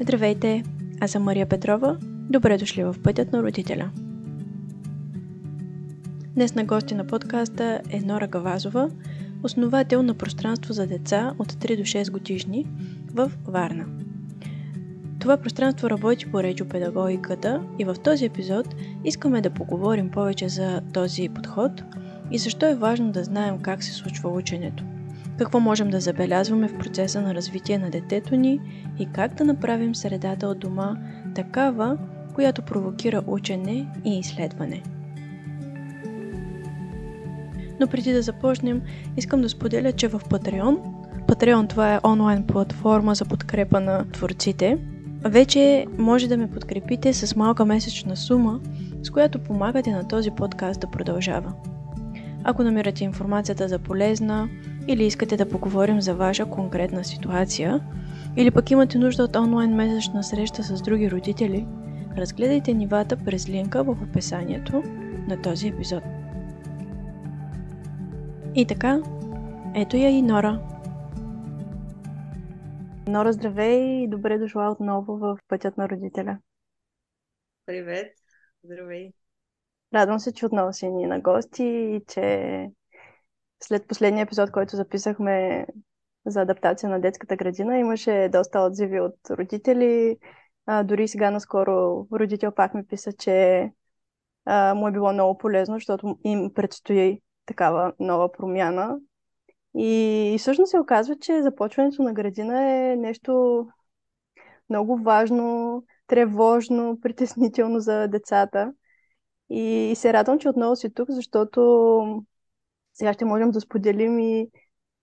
Здравейте! Аз съм Мария Петрова. Добре дошли в Пътят на родителя. Днес на гости на подкаста е Нора Гавазова, основател на пространство за деца от 3 до 6 годишни в Варна. Това пространство работи по речопедагогиката и в този епизод искаме да поговорим повече за този подход и защо е важно да знаем как се случва ученето – какво можем да забелязваме в процеса на развитие на детето ни и как да направим средата от дома такава, която провокира учене и изследване. Но преди да започнем, искам да споделя, че в Patreon, Patreon това е онлайн платформа за подкрепа на творците, вече може да ме подкрепите с малка месечна сума, с която помагате на този подкаст да продължава. Ако намирате информацията за полезна или искате да поговорим за ваша конкретна ситуация, или пък имате нужда от онлайн месечна среща с други родители, разгледайте нивата през линка в описанието на този епизод. И така, ето я и Нора. Нора, здравей и добре дошла отново в Пътят на родителя. Привет, здравей. Радвам се, че отново си ни на гости и че след последния епизод, който записахме за адаптация на детската градина, имаше доста отзиви от родители. А, дори сега наскоро родител пак ми писа, че а, му е било много полезно, защото им предстои такава нова промяна. И, и всъщност се оказва, че започването на градина е нещо много важно, тревожно, притеснително за децата. И, и се радвам, че отново си тук, защото сега ще можем да споделим и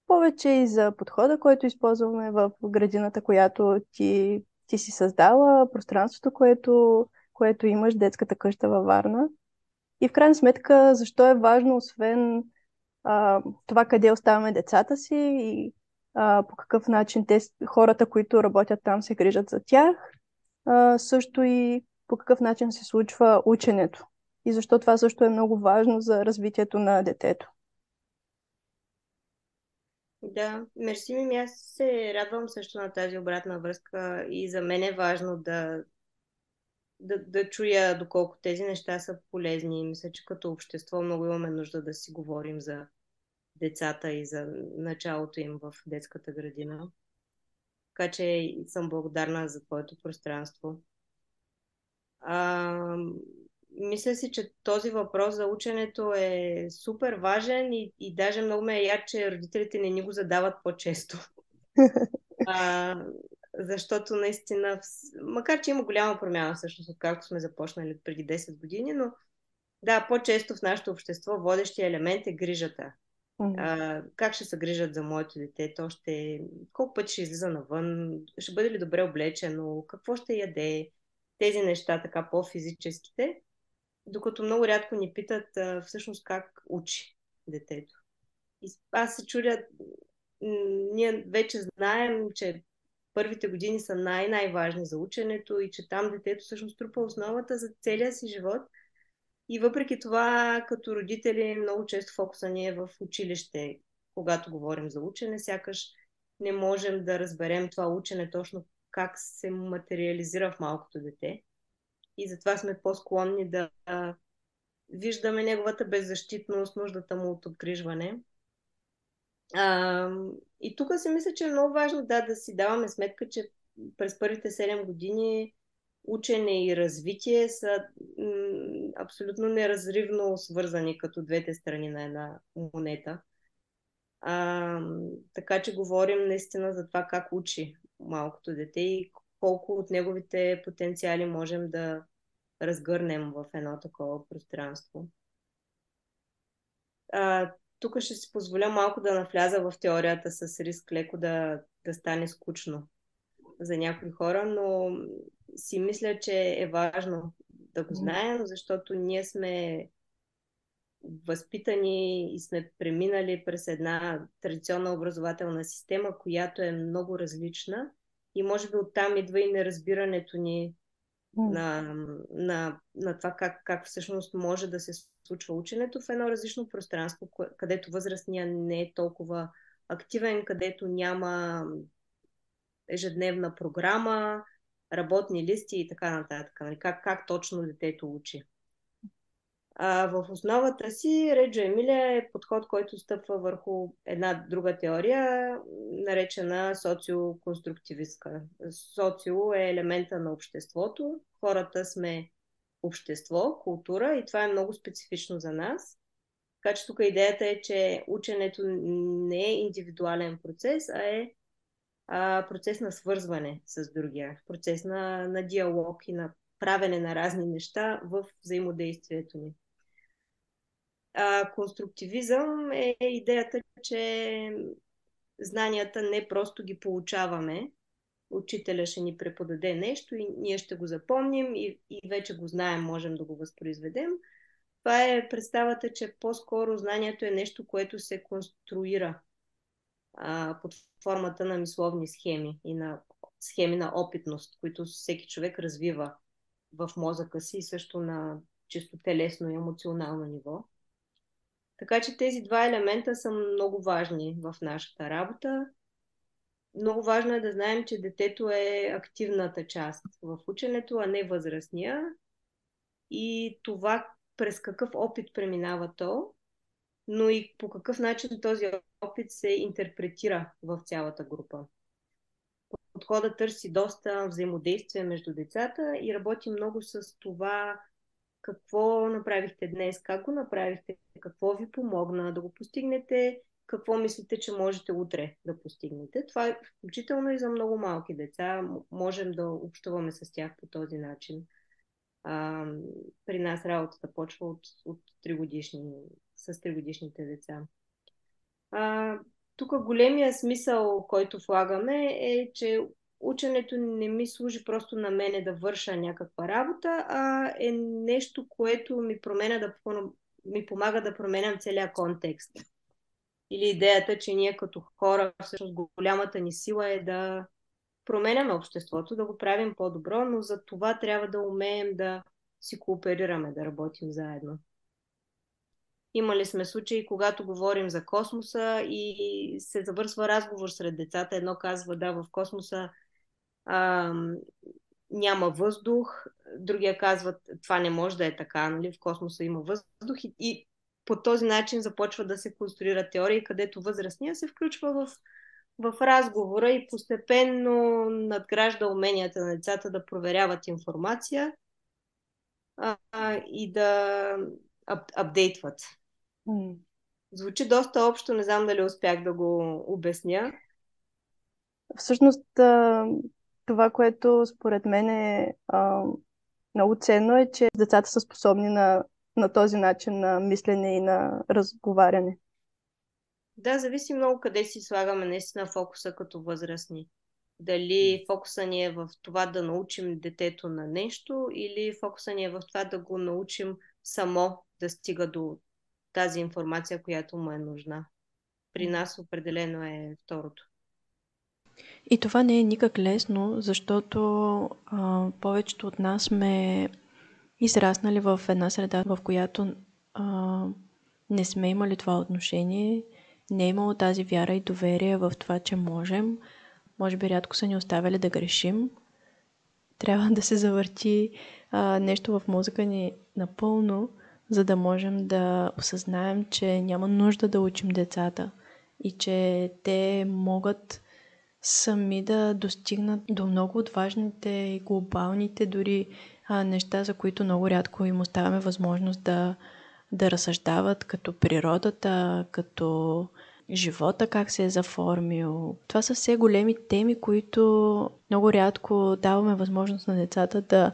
повече и за подхода, който използваме в градината, която ти, ти си създала, пространството, което, което имаш, детската къща във Варна. И в крайна сметка, защо е важно, освен а, това къде оставяме децата си и а, по какъв начин те, хората, които работят там, се грижат за тях, а, също и по какъв начин се случва ученето и защо това също е много важно за развитието на детето. Да, мерси ми. Аз се радвам също на тази обратна връзка и за мен е важно да, да, да чуя доколко тези неща са полезни. Мисля, че като общество много имаме нужда да си говорим за децата и за началото им в детската градина. Така че съм благодарна за твоето пространство. А, мисля си, че този въпрос за ученето е супер важен и, и даже много ме е яд, че родителите не ни го задават по-често. а, защото наистина, макар че има голяма промяна всъщност, откакто сме започнали преди 10 години, но да, по-често в нашето общество водещия елемент е грижата. А, как ще се грижат за моето дете? То ще... Колко пъти ще излиза навън? Ще бъде ли добре облечено? Какво ще яде? Тези неща, така по-физическите докато много рядко ни питат а, всъщност как учи детето. И аз се чудя, ние вече знаем, че първите години са най-най-важни за ученето и че там детето всъщност трупа основата за целия си живот. И въпреки това, като родители, много често фокуса ни е в училище, когато говорим за учене, сякаш не можем да разберем това учене точно как се материализира в малкото дете и затова сме по-склонни да виждаме неговата беззащитност, нуждата му от обгрижване. А, и тук си мисля, че е много важно да, да си даваме сметка, че през първите 7 години учене и развитие са м- абсолютно неразривно свързани като двете страни на една монета. А, така че говорим наистина за това как учи малкото дете и колко от неговите потенциали можем да разгърнем в едно такова пространство. А, тук ще си позволя малко да навляза в теорията с риск леко да, да стане скучно за някои хора, но си мисля, че е важно да го знаем, защото ние сме възпитани и сме преминали през една традиционна образователна система, която е много различна и може би оттам идва и неразбирането ни на, на, на това как, как всъщност може да се случва ученето в едно различно пространство, където възрастния не е толкова активен, където няма ежедневна програма, работни листи и така нататък. Нали? Как, как точно детето учи. В основата си Реджо Емилия е подход, който стъпва върху една друга теория, наречена социоконструктивистка. Социо е елемента на обществото. Хората сме общество, култура и това е много специфично за нас. Така че тук идеята е, че ученето не е индивидуален процес, а е а, процес на свързване с другия, процес на, на диалог и на правене на разни неща в взаимодействието ни. А, конструктивизъм е идеята, че знанията не просто ги получаваме, учителя ще ни преподаде нещо и ние ще го запомним и, и вече го знаем, можем да го възпроизведем. Това е представата, че по-скоро знанието е нещо, което се конструира а, под формата на мисловни схеми и на схеми на опитност, които всеки човек развива в мозъка си също на чисто телесно и емоционално ниво. Така че тези два елемента са много важни в нашата работа. Много важно е да знаем, че детето е активната част в ученето, а не възрастния. И това през какъв опит преминава то, но и по какъв начин този опит се интерпретира в цялата група. Подходът търси доста взаимодействие между децата и работи много с това какво направихте днес, как го направихте, какво ви помогна да го постигнете, какво мислите, че можете утре да постигнете. Това е включително и за много малки деца. Можем да общуваме с тях по този начин. А, при нас работата почва от, от 3 годишни, с 3 годишните деца. А, тук големия смисъл, който влагаме е, че ученето не ми служи просто на мене да върша някаква работа, а е нещо, което ми, променя да, ми помага да променям целия контекст. Или идеята, че ние като хора, всъщност голямата ни сила е да променяме обществото, да го правим по-добро, но за това трябва да умеем да си кооперираме, да работим заедно. Имали сме случаи, когато говорим за космоса и се завършва разговор сред децата. Едно казва, да, в космоса а, няма въздух, другия казва, това не може да е така, нали? в космоса има въздух и, и по този начин започва да се конструира теории, където възрастния се включва в, в разговора и постепенно надгражда уменията на децата да проверяват информация а, и да ап, апдейтват. Mm. Звучи доста общо, не знам дали успях да го обясня. Всъщност, това, което според мен е а, много ценно е, че децата са способни на, на този начин на мислене и на разговаряне. Да, зависи много къде си слагаме наистина фокуса като възрастни. Дали фокуса ни е в това да научим детето на нещо или фокуса ни е в това да го научим само да стига до тази информация, която му е нужна. При нас определено е второто. И това не е никак лесно, защото а, повечето от нас сме израснали в една среда, в която а, не сме имали това отношение, не е имало тази вяра и доверие в това, че можем. Може би рядко са ни оставили да грешим. Трябва да се завърти а, нещо в мозъка ни напълно, за да можем да осъзнаем, че няма нужда да учим децата и че те могат сами да достигнат до много от важните и глобалните дори а, неща, за които много рядко им оставяме възможност да, да разсъждават, като природата, като живота, как се е заформил. Това са все големи теми, които много рядко даваме възможност на децата да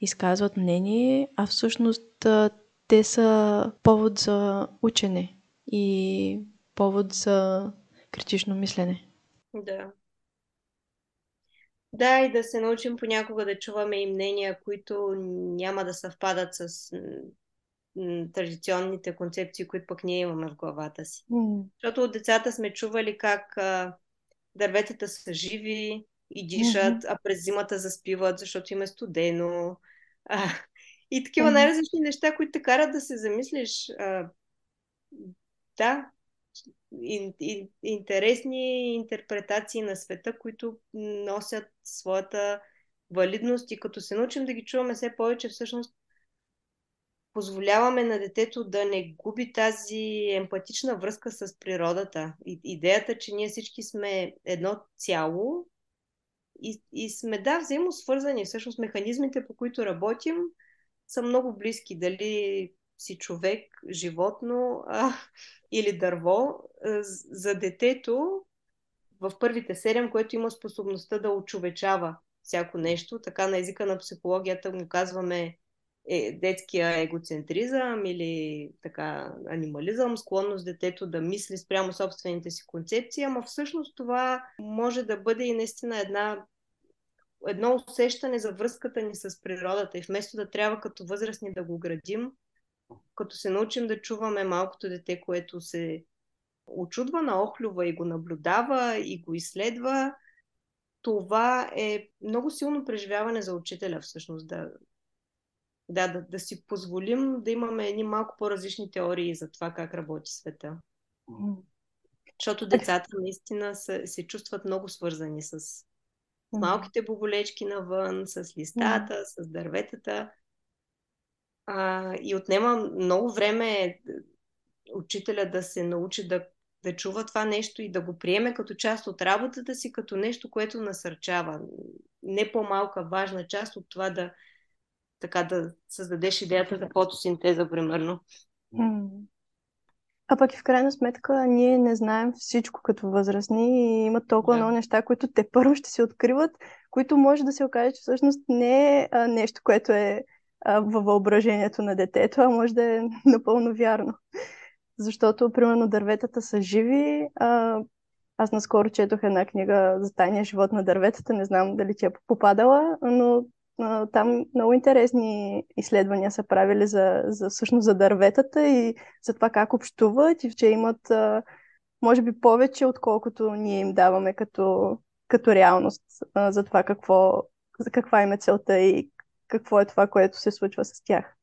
изказват мнение, а всъщност те са повод за учене и повод за критично мислене. Да. Да, и да се научим понякога да чуваме и мнения, които няма да съвпадат с традиционните концепции, които пък ние имаме в главата си. Mm. Защото от децата сме чували как а, дърветата са живи и дишат, mm-hmm. а през зимата заспиват, защото им е студено. А, и такива mm-hmm. най-различни неща, които те карат да се замислиш. А, да, ин, ин, интересни интерпретации на света, които носят своята валидност и като се научим да ги чуваме все повече, всъщност позволяваме на детето да не губи тази емпатична връзка с природата. И, идеята, че ние всички сме едно цяло и, и сме, да, взаимосвързани. Всъщност механизмите, по които работим, са много близки. Дали си човек, животно а, или дърво. За детето в първите седем, което има способността да очовечава всяко нещо, така на езика на психологията му казваме е, детския егоцентризъм или така анимализъм, склонност детето да мисли спрямо собствените си концепции, ама всъщност това може да бъде и наистина една едно усещане за връзката ни с природата и вместо да трябва като възрастни да го градим, като се научим да чуваме малкото дете, което се очудва на охлюва и го наблюдава и го изследва, това е много силно преживяване за учителя всъщност, да, да, да, да си позволим да имаме едни малко по-различни теории за това как работи света. Защото децата наистина се, се чувстват много свързани с малките боболечки навън, с листата, с дърветата. А, и отнема много време учителя да се научи да, да чува това нещо и да го приеме като част от работата си, като нещо, което насърчава. Не по-малка важна част от това да, така да създадеш идеята за фотосинтеза, примерно. А пък и в крайна сметка ние не знаем всичко като възрастни и има толкова да. много неща, които те първо ще се откриват, които може да се окаже, че всъщност не е нещо, което е във въображението на детето, а може да е напълно вярно. Защото, примерно, дърветата са живи. А, аз наскоро четох една книга за тайния живот на дърветата, не знам дали ти е попадала, но там много интересни изследвания са правили за, за всъщност за дърветата и за това как общуват и че имат може би повече, отколкото ние им даваме като, като реалност за това какво, за каква им е целта и какво е това, което се случва с тях.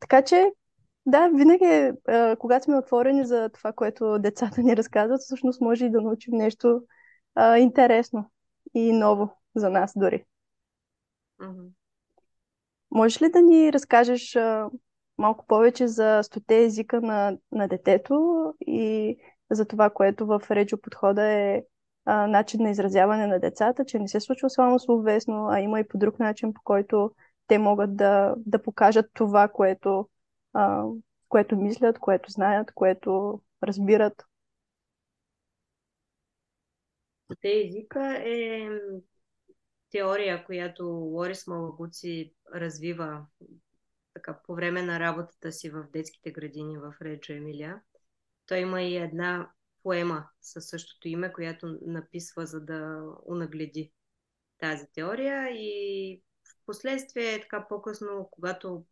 Така че, да, винаги, когато сме отворени за това, което децата ни разказват, всъщност може и да научим нещо а, интересно и ново за нас дори. Mm-hmm. Можеш ли да ни разкажеш а, малко повече за стоте езика на, на детето и за това, което в Реджо подхода е а, начин на изразяване на децата, че не се случва само словесно, а има и по друг начин, по който те могат да, да покажат това, което, а, което мислят, което знаят, което разбират. Те езика е теория, която Лорис Малагуци развива така, по време на работата си в детските градини в Реджо Емилия. Той има и една поема със същото име, която написва, за да унагледи тази теория. И в последствие, така по-късно, когато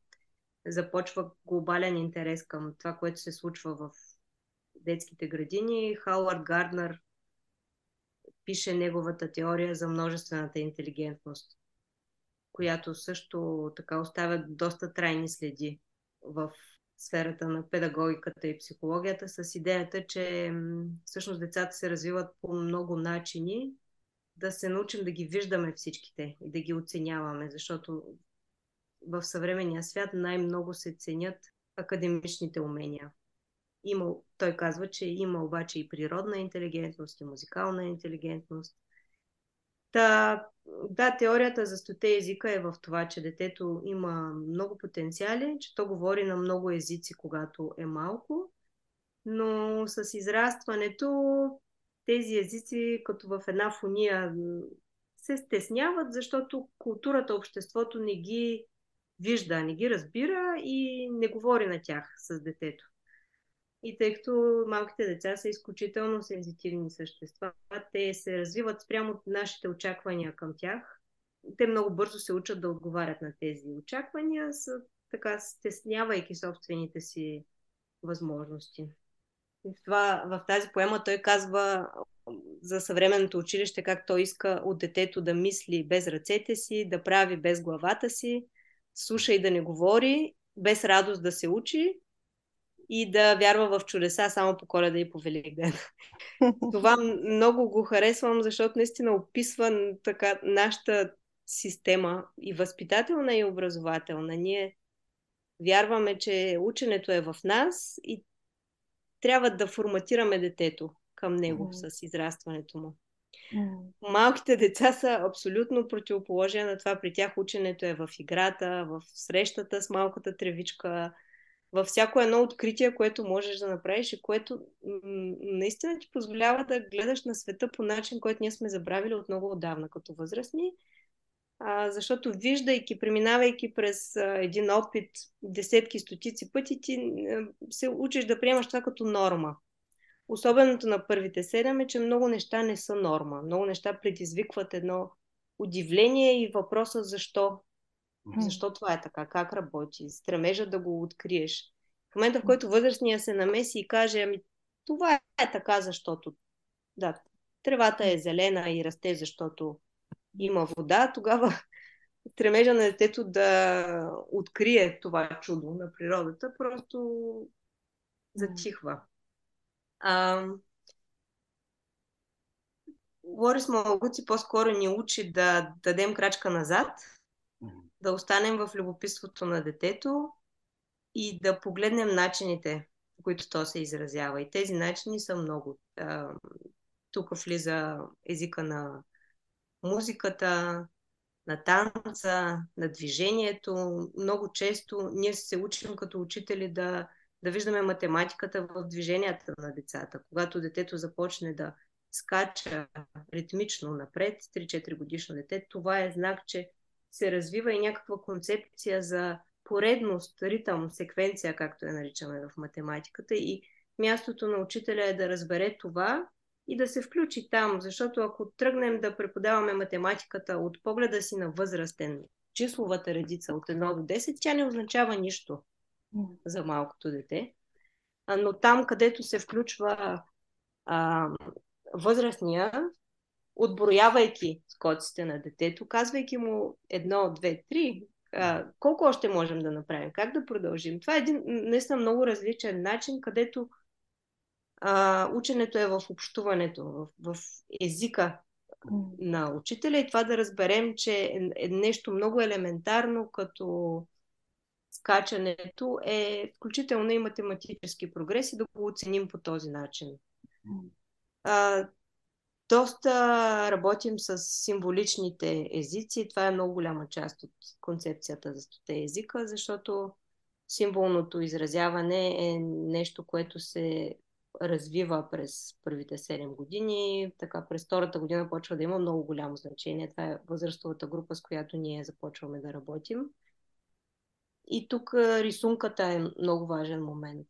започва глобален интерес към това, което се случва в детските градини, Хауърд Гарднер пише неговата теория за множествената интелигентност, която също така оставя доста трайни следи в сферата на педагогиката и психологията с идеята, че всъщност децата се развиват по много начини, да се научим да ги виждаме всичките и да ги оценяваме, защото в съвременния свят най-много се ценят академичните умения. Има, той казва, че има обаче и природна интелигентност, и музикална интелигентност. Та, да, теорията за стоте езика е в това, че детето има много потенциали, че то говори на много езици, когато е малко, но с израстването тези езици, като в една фония, се стесняват, защото културата, обществото не ги вижда, не ги разбира и не говори на тях с детето. И тъй като малките деца са изключително сензитивни същества, те се развиват спрямо от нашите очаквания към тях. Те много бързо се учат да отговарят на тези очаквания, с, така стеснявайки собствените си възможности. И в, това, в тази поема той казва за съвременното училище как той иска от детето да мисли без ръцете си, да прави без главата си, слуша и да не говори, без радост да се учи и да вярва в чудеса само по коледа и по Великден. Това много го харесвам, защото наистина описва така нашата система и възпитателна и образователна. Ние вярваме, че ученето е в нас и трябва да форматираме детето към него mm. с израстването му. Mm. Малките деца са абсолютно противоположение на това. При тях ученето е в играта, в срещата с малката тревичка, във всяко едно откритие, което можеш да направиш и което наистина ти позволява да гледаш на света по начин, който ние сме забравили от много отдавна като възрастни. А, защото виждайки, преминавайки през а, един опит десетки, стотици пъти, ти а, се учиш да приемаш това като норма. Особеното на първите седем е, че много неща не са норма. Много неща предизвикват едно удивление и въпроса защо. Защо това е така? Как работи? Стремежа да го откриеш. В момента, в който възрастния се намеси и каже, ами това е така, защото да, тревата е зелена и расте, защото има вода, тогава стремежа на детето да открие това чудо на природата просто затихва. А, Лорис Малгуци по-скоро ни учи да дадем крачка назад, да останем в любопитството на детето и да погледнем начините, по които то се изразява. И тези начини са много. Тук влиза езика на музиката, на танца, на движението. Много често ние се учим като учители да, да виждаме математиката в движенията на децата. Когато детето започне да скача ритмично напред, 3-4 годишно дете, това е знак, че се развива и някаква концепция за поредност, ритъм, секвенция, както я наричаме в математиката. И мястото на учителя е да разбере това и да се включи там, защото ако тръгнем да преподаваме математиката от погледа си на възрастен, числовата редица от 1 до 10, тя не означава нищо за малкото дете. Но там, където се включва а, възрастния, отброявайки скоците на детето, казвайки му едно, две, три, а, колко още можем да направим, как да продължим. Това е един наистина много различен начин, където а, ученето е в общуването, в, в езика на учителя и това да разберем, че е, е нещо много елементарно като скачането е включително и математически прогрес и да го оценим по този начин. А, доста работим с символичните езици. Това е много голяма част от концепцията за стоте езика, защото символното изразяване е нещо, което се развива през първите 7 години. Така през втората година почва да има много голямо значение. Това е възрастовата група, с която ние започваме да работим. И тук рисунката е много важен момент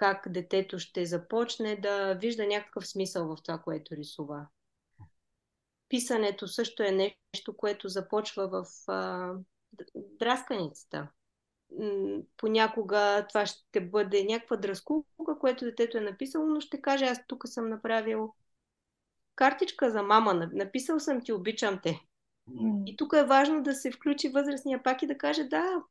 как детето ще започне да вижда някакъв смисъл в това, което рисува. Писането също е нещо, което започва в а, драсканицата. Понякога това ще бъде някаква дръскулка, което детето е написало, но ще каже, аз тук съм направил картичка за мама, написал съм ти, обичам те. И тук е важно да се включи възрастния пак и да каже, да,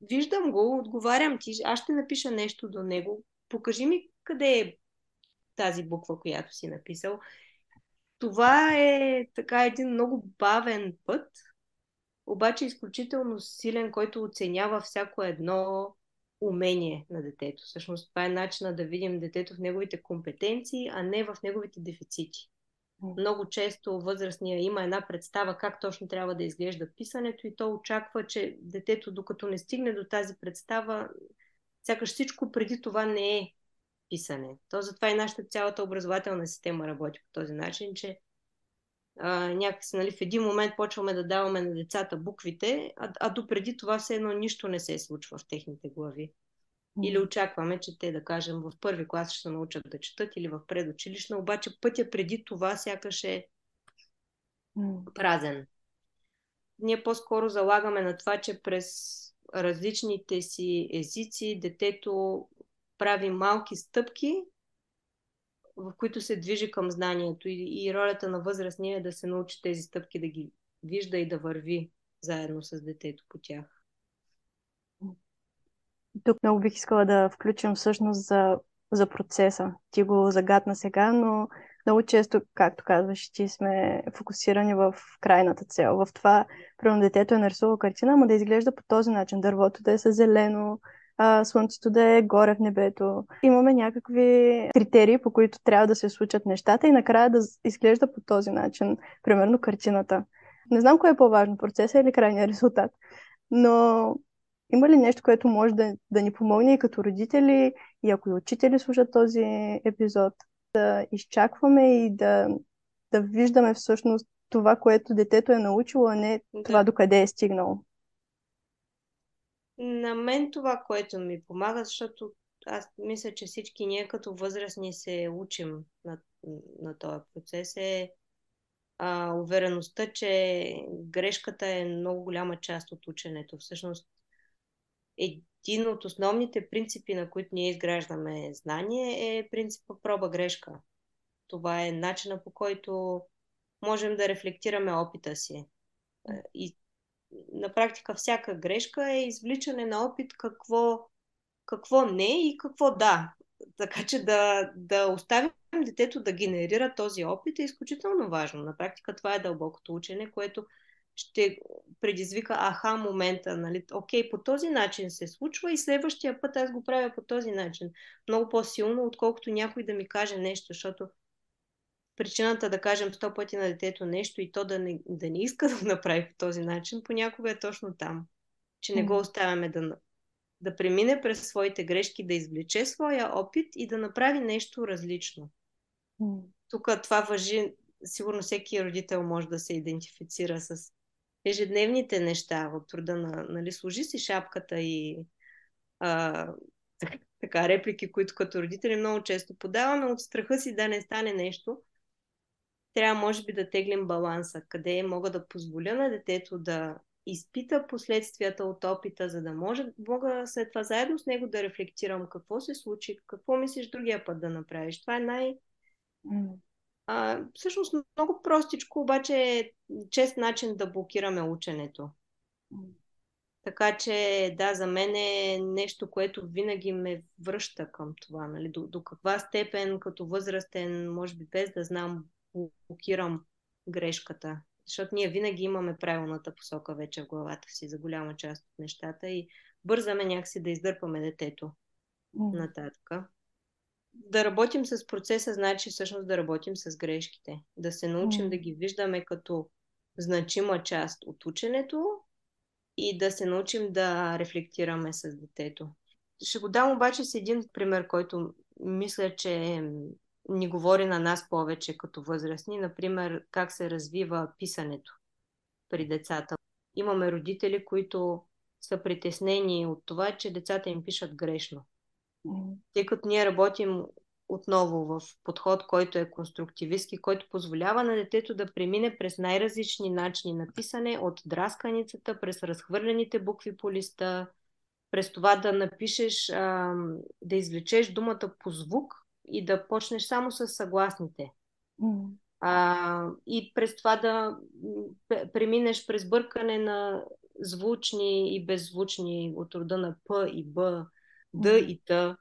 виждам го, отговарям ти, аз ще напиша нещо до него. Покажи ми къде е тази буква, която си написал. Това е така един много бавен път, обаче изключително силен, който оценява всяко едно умение на детето. Всъщност това е начина да видим детето в неговите компетенции, а не в неговите дефицити. Много често възрастния има една представа как точно трябва да изглежда писането и то очаква, че детето, докато не стигне до тази представа, сякаш всичко преди това не е писане. То затова и нашата цялата образователна система работи по този начин, че а, някакси нали, в един момент почваме да даваме на децата буквите, а, а допреди това все едно нищо не се случва в техните глави. Или очакваме, че те, да кажем, в първи клас ще се научат да четат или в предучилищна, обаче пътя преди това сякаш е празен. Ние по-скоро залагаме на това, че през различните си езици детето прави малки стъпки, в които се движи към знанието. И, и ролята на възрастния е да се научи тези стъпки да ги вижда и да върви заедно с детето по тях. Тук много бих искала да включим всъщност за, за процеса. Ти го загадна сега, но много често, както казваш, ти сме фокусирани в крайната цел. В това, примерно, детето е нарисувало картина, но да изглежда по този начин. Дървото да е със зелено, а, слънцето да е горе в небето. Имаме някакви критерии, по които трябва да се случат нещата и накрая да изглежда по този начин, примерно картината. Не знам кое е по-важно, процеса или крайния резултат, но има ли нещо, което може да, да ни помогне и като родители, и ако и учители слушат този епизод, да изчакваме и да, да виждаме всъщност това, което детето е научило, а не да. това докъде е стигнало? На мен това, което ми помага, защото аз мисля, че всички ние като възрастни се учим на, на този процес, е а, увереността, че грешката е много голяма част от ученето. Всъщност, един от основните принципи, на които ние изграждаме знание, е принципа проба-грешка. Това е начина по който можем да рефлектираме опита си. И на практика всяка грешка е извличане на опит какво, какво не и какво да. Така че да, да оставим детето да генерира този опит е изключително важно. На практика това е дълбокото учене, което ще предизвика аха момента, нали, окей, по този начин се случва и следващия път аз го правя по този начин. Много по-силно, отколкото някой да ми каже нещо, защото причината да кажем сто пъти на детето нещо и то да не, да не иска да го направи по този начин, понякога е точно там. Че не го оставяме да, да премине през своите грешки, да извлече своя опит и да направи нещо различно. Тук това въжи, сигурно всеки родител може да се идентифицира с ежедневните неща от труда на, нали, служи си шапката и а, така, реплики, които като родители много често подаваме от страха си да не стане нещо, трябва може би да теглим баланса, къде мога да позволя на детето да изпита последствията от опита, за да може, мога след това заедно с него да рефлектирам какво се случи, какво мислиш другия път да направиш. Това е най- а, всъщност много простичко, обаче е чест начин да блокираме ученето. Така че, да, за мен е нещо, което винаги ме връща към това. Нали? До, до каква степен, като възрастен, може би без да знам, блокирам грешката. Защото ние винаги имаме правилната посока вече в главата си за голяма част от нещата и бързаме някакси да издърпаме детето нататък да работим с процеса, значи всъщност да работим с грешките. Да се научим mm. да ги виждаме като значима част от ученето и да се научим да рефлектираме с детето. Ще го дам обаче с един пример, който мисля, че ни говори на нас повече като възрастни. Например, как се развива писането при децата. Имаме родители, които са притеснени от това, че децата им пишат грешно. Тъй като ние работим отново в подход, който е конструктивистски, който позволява на детето да премине през най-различни начини на писане, от драсканицата, през разхвърлените букви по листа, през това да напишеш, да извлечеш думата по звук и да почнеш само с съгласните. Mm. А, и през това да преминеш през бъркане на звучни и беззвучни от рода на П и Б, Д и Т.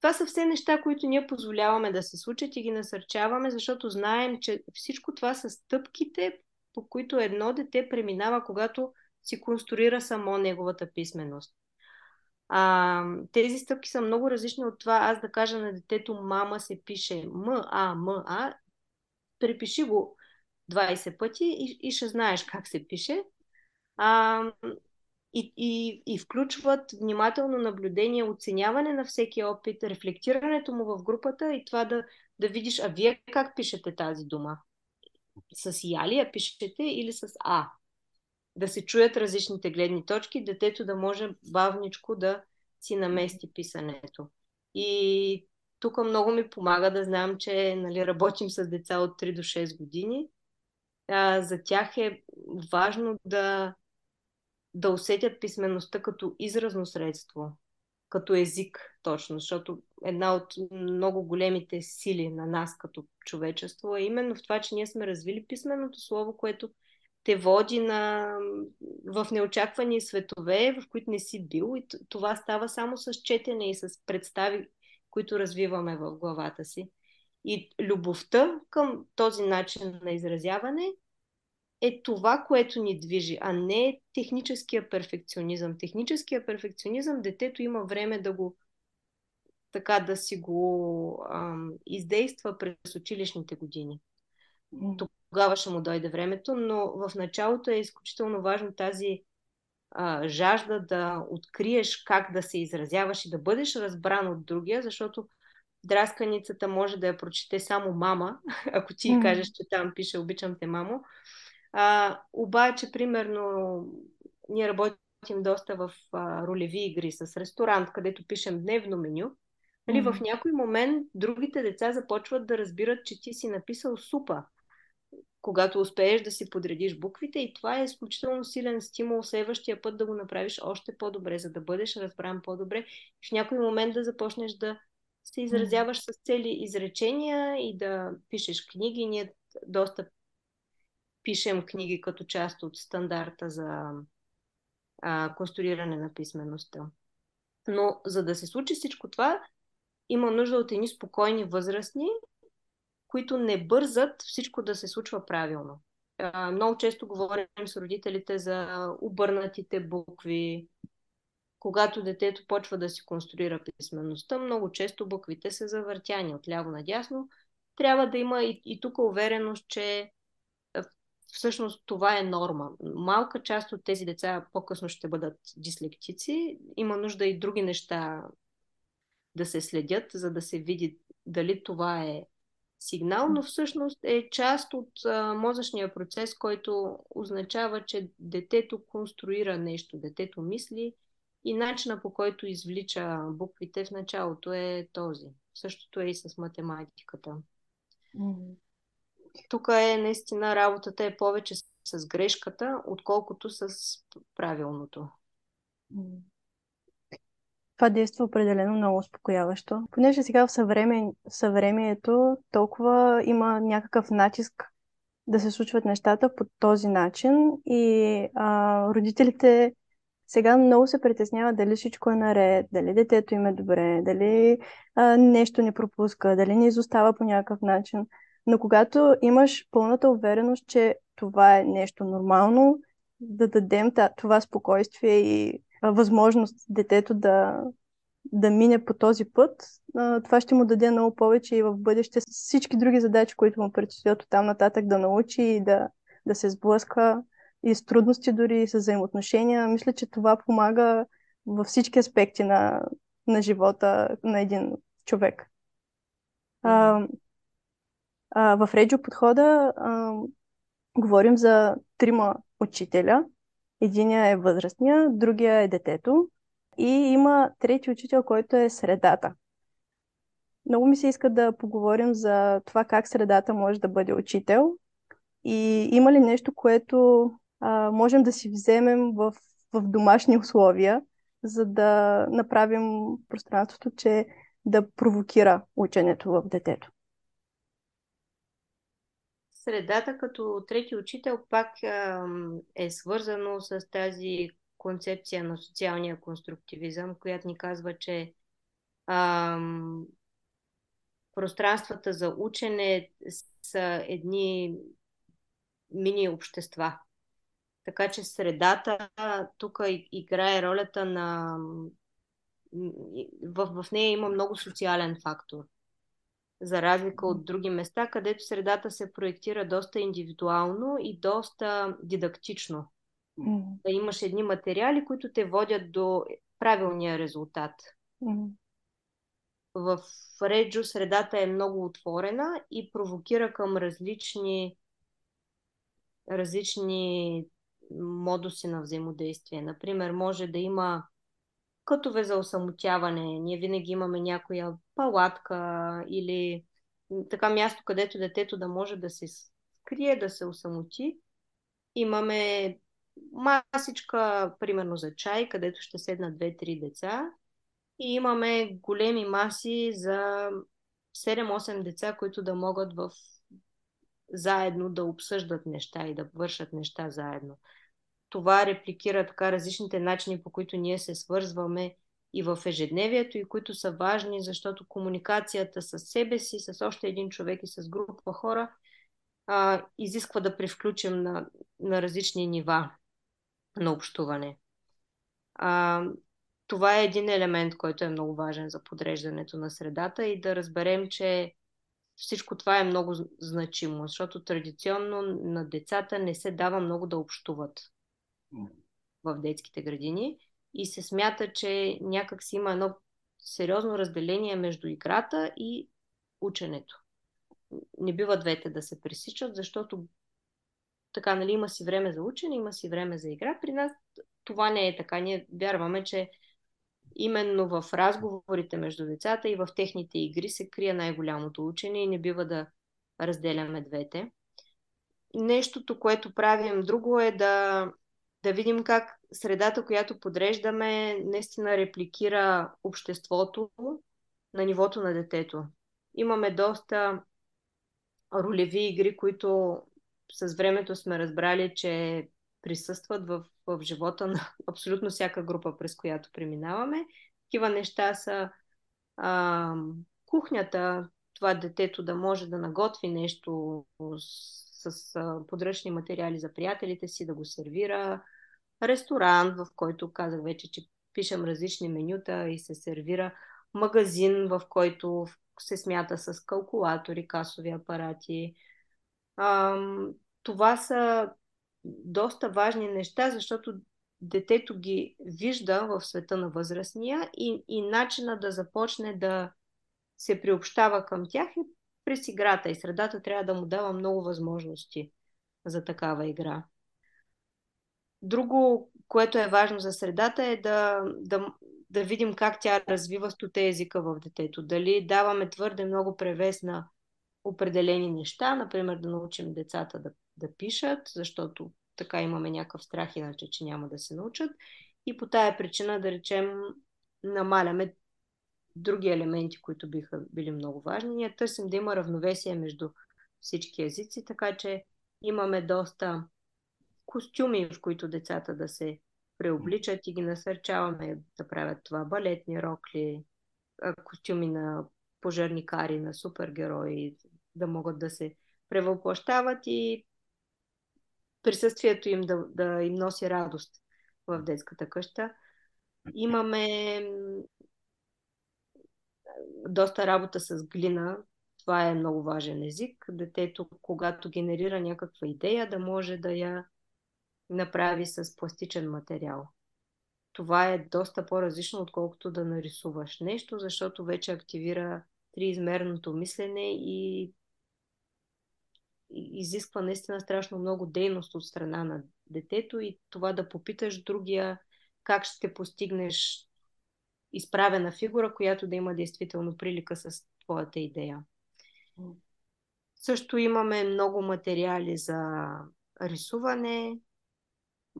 Това са все неща, които ние позволяваме да се случат и ги насърчаваме, защото знаем, че всичко това са стъпките, по които едно дете преминава, когато си конструира само неговата писменост. А, тези стъпки са много различни от това аз да кажа на детето мама се пише М-А, М-А, препиши го 20 пъти и, и ще знаеш как се пише. А, и, и, и включват внимателно наблюдение, оценяване на всеки опит, рефлектирането му в групата и това да, да видиш, а вие как пишете тази дума? С я ли я пишете или с А? Да се чуят различните гледни точки, детето да може бавничко да си намести писането. И тук много ми помага да знам, че нали, работим с деца от 3 до 6 години. А, за тях е важно да да усетят писмеността като изразно средство, като език точно, защото една от много големите сили на нас като човечество е именно в това, че ние сме развили писменото слово, което те води на, в неочаквани светове, в които не си бил и това става само с четене и с представи, които развиваме в главата си. И любовта към този начин на изразяване е това, което ни движи, а не техническия перфекционизъм. Техническия перфекционизъм, детето има време да го така да си го ам, издейства през училищните години. Тогава ще му дойде времето, но в началото е изключително важно тази а, жажда да откриеш как да се изразяваш и да бъдеш разбран от другия, защото драсканицата може да я прочете само мама, ако ти mm. кажеш, че там пише обичам те, мамо. А, обаче, примерно, ние работим доста в а, ролеви игри с ресторант, където пишем дневно меню. Нали, mm. В някой момент другите деца започват да разбират, че ти си написал супа когато успееш да си подредиш буквите и това е изключително силен стимул следващия път да го направиш още по-добре, за да бъдеш разбран по-добре и в някой момент да започнеш да се изразяваш с цели изречения и да пишеш книги. Ние доста пишем книги като част от стандарта за а, конструиране на писмеността. Но за да се случи всичко това, има нужда от едни спокойни възрастни, които не бързат всичко да се случва правилно. А, много често говорим с родителите за обърнатите букви. Когато детето почва да си конструира писмеността, много често буквите са завъртяни от ляво надясно. Трябва да има и, и тук увереност, че всъщност това е норма. Малка част от тези деца по-късно ще бъдат дислектици. Има нужда и други неща да се следят, за да се види дали това е сигнал, но всъщност е част от мозъчния процес, който означава, че детето конструира нещо, детето мисли и начина по който извлича буквите в началото е този. Същото е и с математиката. Mm-hmm. Тук е наистина работата е повече с, грешката, отколкото с правилното. Това действа определено много успокояващо. Понеже сега в, съвремен... съвремието толкова има някакъв натиск да се случват нещата по този начин и а, родителите сега много се притесняват дали всичко е наред, дали детето им е добре, дали а, нещо не пропуска, дали не изостава по някакъв начин. Но когато имаш пълната увереност, че това е нещо нормално, да дадем това спокойствие и възможност детето да, да мине по този път, това ще му даде много повече и в бъдеще с всички други задачи, които му предстоят от там нататък да научи и да, да се сблъска и с трудности дори, и с взаимоотношения. Мисля, че това помага във всички аспекти на, на живота на един човек. А, в Реджо подхода а, говорим за трима учителя – Единия е възрастния, другия е детето. И има трети учител, който е средата. Много ми се иска да поговорим за това как средата може да бъде учител. И има ли нещо, което а, можем да си вземем в, в домашни условия, за да направим пространството, че да провокира ученето в детето средата като трети учител пак е свързано с тази концепция на социалния конструктивизъм, която ни казва, че ам, пространствата за учене са едни мини общества. Така че средата тук играе ролята на. В, в нея има много социален фактор за разлика от други места, където средата се проектира доста индивидуално и доста дидактично. Mm. Да имаш едни материали, които те водят до правилния резултат. Mm. В Реджо средата е много отворена и провокира към различни различни модуси на взаимодействие. Например, може да има кътове за осамотяване. Ние винаги имаме някоя палатка или така място, където детето да може да се скрие, да се осамоти. Имаме масичка, примерно за чай, където ще седнат две-три деца. И имаме големи маси за 7-8 деца, които да могат в заедно да обсъждат неща и да вършат неща заедно това репликира така различните начини, по които ние се свързваме и в ежедневието, и които са важни, защото комуникацията с себе си, с още един човек и с група хора а, изисква да превключим на, на различни нива на общуване. А, това е един елемент, който е много важен за подреждането на средата и да разберем, че всичко това е много значимо, защото традиционно на децата не се дава много да общуват в детските градини и се смята, че някак си има едно сериозно разделение между играта и ученето. Не бива двете да се пресичат, защото така, нали, има си време за учене, има си време за игра. При нас това не е така. Ние вярваме, че именно в разговорите между децата и в техните игри се крие най-голямото учене и не бива да разделяме двете. Нещото, което правим друго е да, да видим как средата, която подреждаме, наистина репликира обществото на нивото на детето. Имаме доста ролеви игри, които с времето сме разбрали, че присъстват в, в живота на абсолютно всяка група, през която преминаваме. Такива неща са а, кухнята, това детето да може да наготви нещо с подръчни материали за приятелите си, да го сервира. Ресторант, в който казах вече, че пишем различни менюта и се сервира. Магазин, в който се смята с калкулатори, касови апарати. Това са доста важни неща, защото детето ги вижда в света на възрастния и, и начина да започне да се приобщава към тях е през играта и средата трябва да му дава много възможности за такава игра. Друго, което е важно за средата е да, да, да видим как тя развива стоте езика в детето. Дали даваме твърде много превес на определени неща, например да научим децата да да пишат, защото така имаме някакъв страх, иначе, че няма да се научат. И по тая причина, да речем, намаляме други елементи, които биха били много важни. Ние търсим да има равновесие между всички езици, така че имаме доста костюми, в които децата да се преобличат и ги насърчаваме да правят това. Балетни рокли, костюми на пожарникари, на супергерои, да могат да се превъплащават и присъствието им да, да им носи радост в детската къща. Имаме доста работа с глина. Това е много важен език. Детето, когато генерира някаква идея, да може да я направи с пластичен материал. Това е доста по-различно, отколкото да нарисуваш нещо, защото вече активира триизмерното мислене и изисква наистина страшно много дейност от страна на детето и това да попиташ другия как ще постигнеш изправена фигура, която да има действително прилика с твоята идея. Също имаме много материали за рисуване.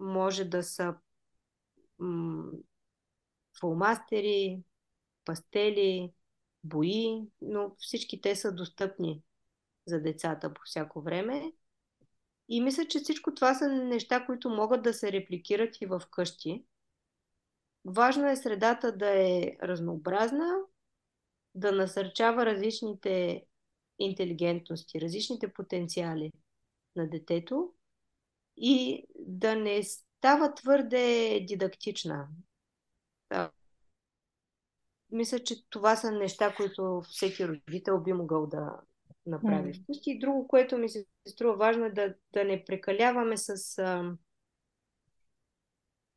Може да са м- фулмастери, пастели, бои, но всички те са достъпни за децата по всяко време. И мисля, че всичко това са неща, които могат да се репликират и в къщи. Важно е средата да е разнообразна, да насърчава различните интелигентности, различните потенциали на детето и да не става твърде дидактична. Да. Мисля, че това са неща, които всеки родител би могъл да, направи mm. вкъщи. И друго, което ми се струва важно е да, да не прекаляваме с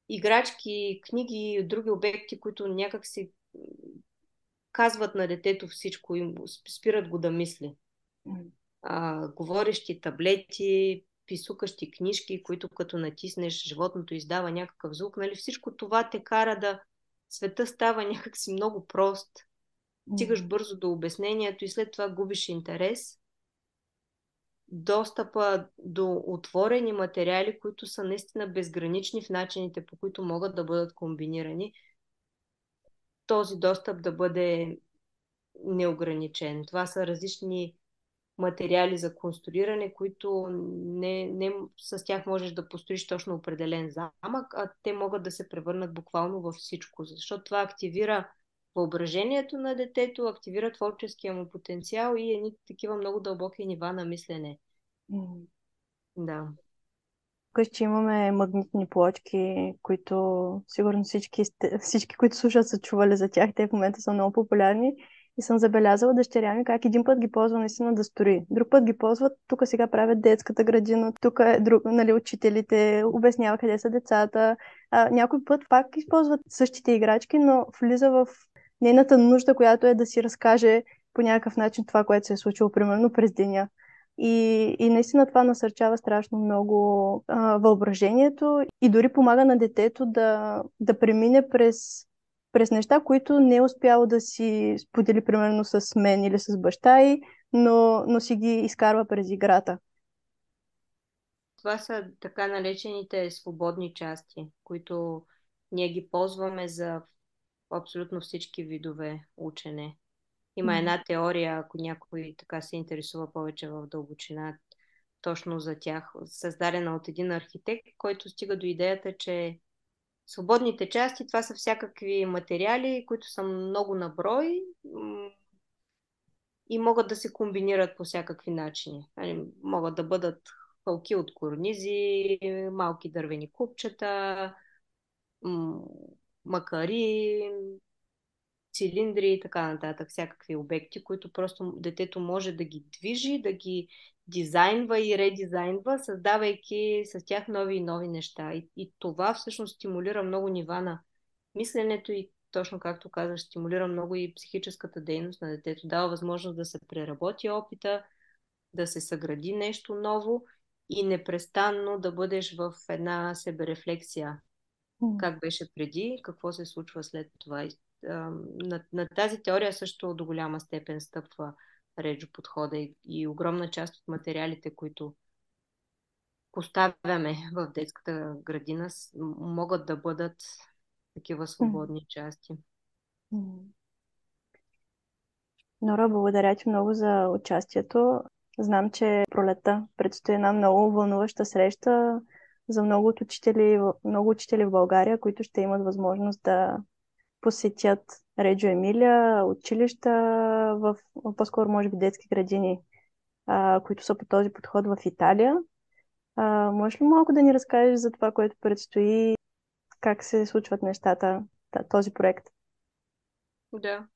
играчки, книги и други обекти, които някак си казват на детето всичко и спират го да мисли. А, говорещи таблети, писукащи книжки, които като натиснеш, животното издава някакъв звук. Нали? Всичко това те кара да света става някакси много прост стигаш бързо до обяснението и след това губиш интерес. Достъпа до отворени материали, които са наистина безгранични в начините, по които могат да бъдат комбинирани. Този достъп да бъде неограничен. Това са различни материали за конструиране, които не, не с тях можеш да построиш точно определен замък, а те могат да се превърнат буквално във всичко, защото това активира въображението на детето, активира творческия му потенциал и едни такива много дълбоки нива на мислене. Да. Вкъщи имаме магнитни плочки, които сигурно всички, всички, които слушат, са чували за тях. Те в момента са много популярни. И съм забелязала дъщеря ми как един път ги ползва наистина да строи. Друг път ги ползват, тук сега правят детската градина, тук е друг, нали, учителите, обяснява къде са децата. А, някой път пак използват същите играчки, но влиза в нейната нужда, която е да си разкаже по някакъв начин това, което се е случило, примерно през деня. И, и наистина това насърчава страшно много а, въображението и дори помага на детето да, да премине през, през неща, които не е успяло да си сподели, примерно с мен или с баща й, но, но си ги изкарва през играта. Това са така наречените свободни части, които ние ги ползваме за абсолютно всички видове учене. Има една теория, ако някой така се интересува повече в дълбочина, точно за тях, създадена от един архитект, който стига до идеята, че свободните части това са всякакви материали, които са много на брой и могат да се комбинират по всякакви начини. Нали, могат да бъдат хълки от корнизи, малки дървени купчета, макари, цилиндри и така нататък, всякакви обекти, които просто детето може да ги движи, да ги дизайнва и редизайнва, създавайки с тях нови и нови неща. И, и това всъщност стимулира много нива на мисленето и точно както казах, стимулира много и психическата дейност на детето. Дава възможност да се преработи опита, да се съгради нещо ново и непрестанно да бъдеш в една себерефлексия как беше преди, какво се случва след това. На, на тази теория също до голяма степен стъпва Реджо подхода и, и огромна част от материалите, които поставяме в детската градина, могат да бъдат такива свободни части. Нора, благодаря ти много за участието. Знам, че пролета предстои една много вълнуваща среща за много от учители, много учители в България, които ще имат възможност да посетят Реджо Емилия, училища, в, по-скоро може би детски градини, а, които са по този подход в Италия. А, можеш ли малко да ни разкажеш за това, което предстои, как се случват нещата, този проект? Да.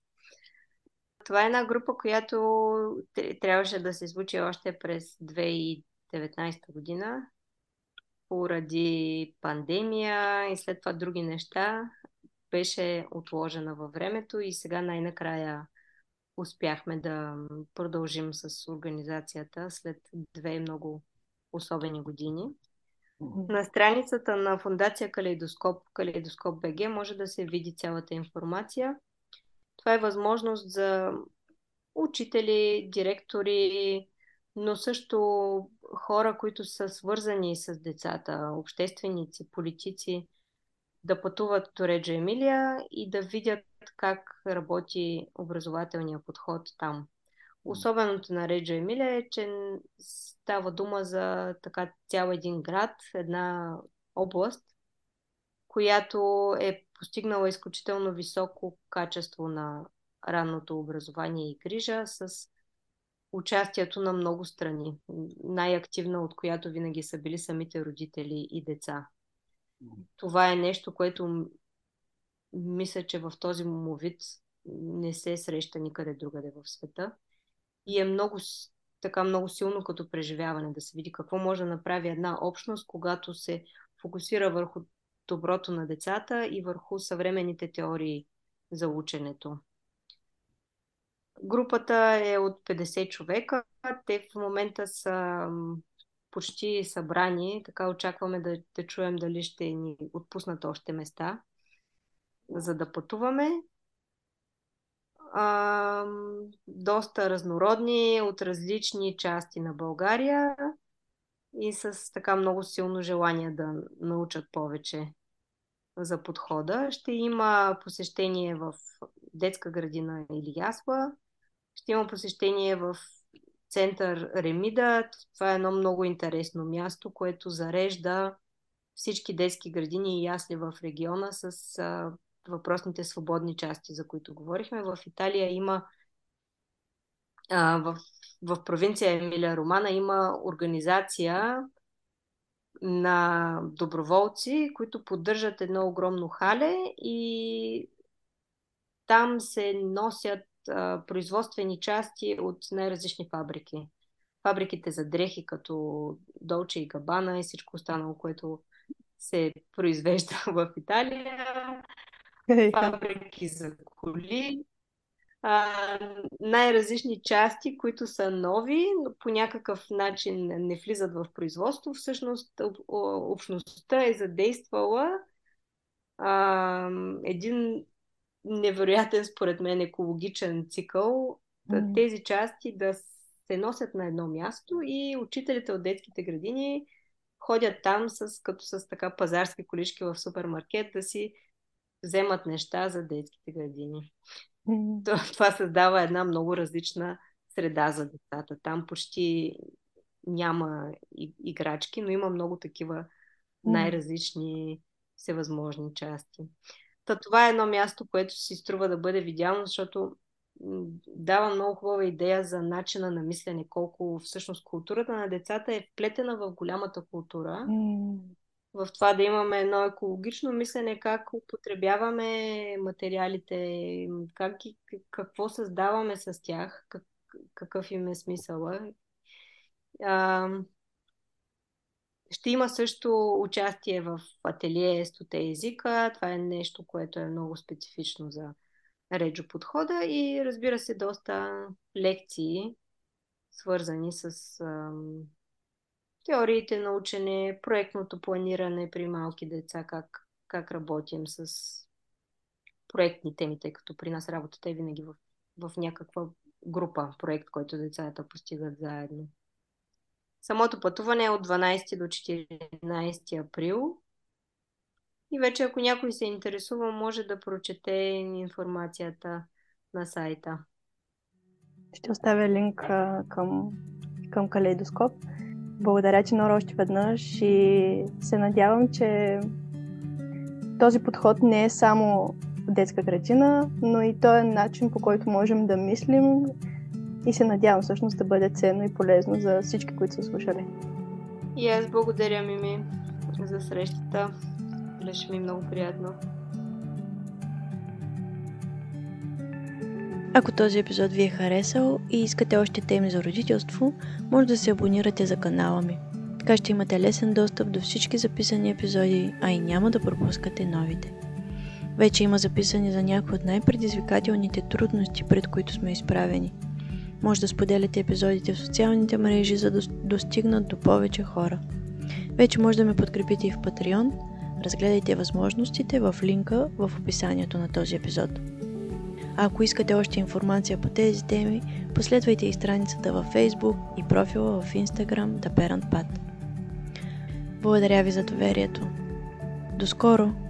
Това е една група, която трябваше да се случи още през 2019 година поради пандемия и след това други неща, беше отложена във времето и сега най-накрая успяхме да продължим с организацията след две много особени години. На страницата на Фундация Калейдоскоп, Калейдоскоп БГ, може да се види цялата информация. Това е възможност за учители, директори, но също хора, които са свързани с децата, общественици, политици, да пътуват до Реджа Емилия и да видят как работи образователния подход там. Особеното на Реджа Емилия е, че става дума за така цял един град, една област, която е постигнала изключително високо качество на ранното образование и грижа с участието на много страни, най-активна от която винаги са били самите родители и деца. Това е нещо, което мисля, че в този му вид не се среща никъде другаде в света. И е много, така много силно като преживяване да се види какво може да направи една общност, когато се фокусира върху доброто на децата и върху съвременните теории за ученето. Групата е от 50 човека. Те в момента са почти събрани, така очакваме да, да чуем дали ще ни отпуснат още места, за да пътуваме. А, доста разнородни от различни части на България и с така много силно желание да научат повече за подхода. Ще има посещение в детска градина или ясла, ще има посещение в център Ремида. Това е едно много интересно място, което зарежда всички детски градини и ясли в региона с а, въпросните свободни части, за които говорихме. В Италия има а, в, в провинция Емилия Романа има организация на доброволци, които поддържат едно огромно хале и там се носят а, производствени части от най-различни фабрики. Фабриките за дрехи, като Долче и Габана и всичко останало, което се произвежда в Италия. Фабрики за коли. А, най-различни части, които са нови, но по някакъв начин не влизат в производство. Всъщност общността е задействала а, един невероятен, според мен, екологичен цикъл, mm. тези части да се носят на едно място и учителите от детските градини ходят там с, като с така пазарски колички в супермаркет да си вземат неща за детските градини. Mm. Това създава една много различна среда за децата. Там почти няма играчки, но има много такива най-различни всевъзможни части. Та това е едно място, което си струва да бъде видяно, защото дава много хубава идея за начина на мислене, колко всъщност културата на децата е вплетена в голямата култура. Mm. В това да имаме едно екологично мислене, как употребяваме материалите, как, какво създаваме с тях, как, какъв им е смисъла. А, ще има също участие в ателие стоте езика. Това е нещо, което е много специфично за реджо подхода и разбира се доста лекции, свързани с ам, теориите на учене, проектното планиране при малки деца, как, как работим с проектни теми, тъй като при нас работата е винаги в, в някаква група, проект, който децата постигат заедно. Самото пътуване е от 12 до 14 април. И вече ако някой се интересува, може да прочете информацията на сайта. Ще оставя линк към, към Калейдоскоп. Благодаря ти, Нора, още веднъж и се надявам, че този подход не е само детска градина, но и то е начин по който можем да мислим и се надявам всъщност да бъде ценно и полезно за всички, които са слушали. И аз благодаря, Мими, за срещата. Беше ми много приятно. Ако този епизод ви е харесал и искате още теми за родителство, може да се абонирате за канала ми. Така ще имате лесен достъп до всички записани епизоди, а и няма да пропускате новите. Вече има записани за някои от най-предизвикателните трудности, пред които сме изправени – може да споделяте епизодите в социалните мрежи, за да достигнат до повече хора. Вече може да ме подкрепите и в Patreon. Разгледайте възможностите в линка в описанието на този епизод. А ако искате още информация по тези теми, последвайте и страницата във Facebook и профила в Instagram The Parent Path. Благодаря ви за доверието. До скоро!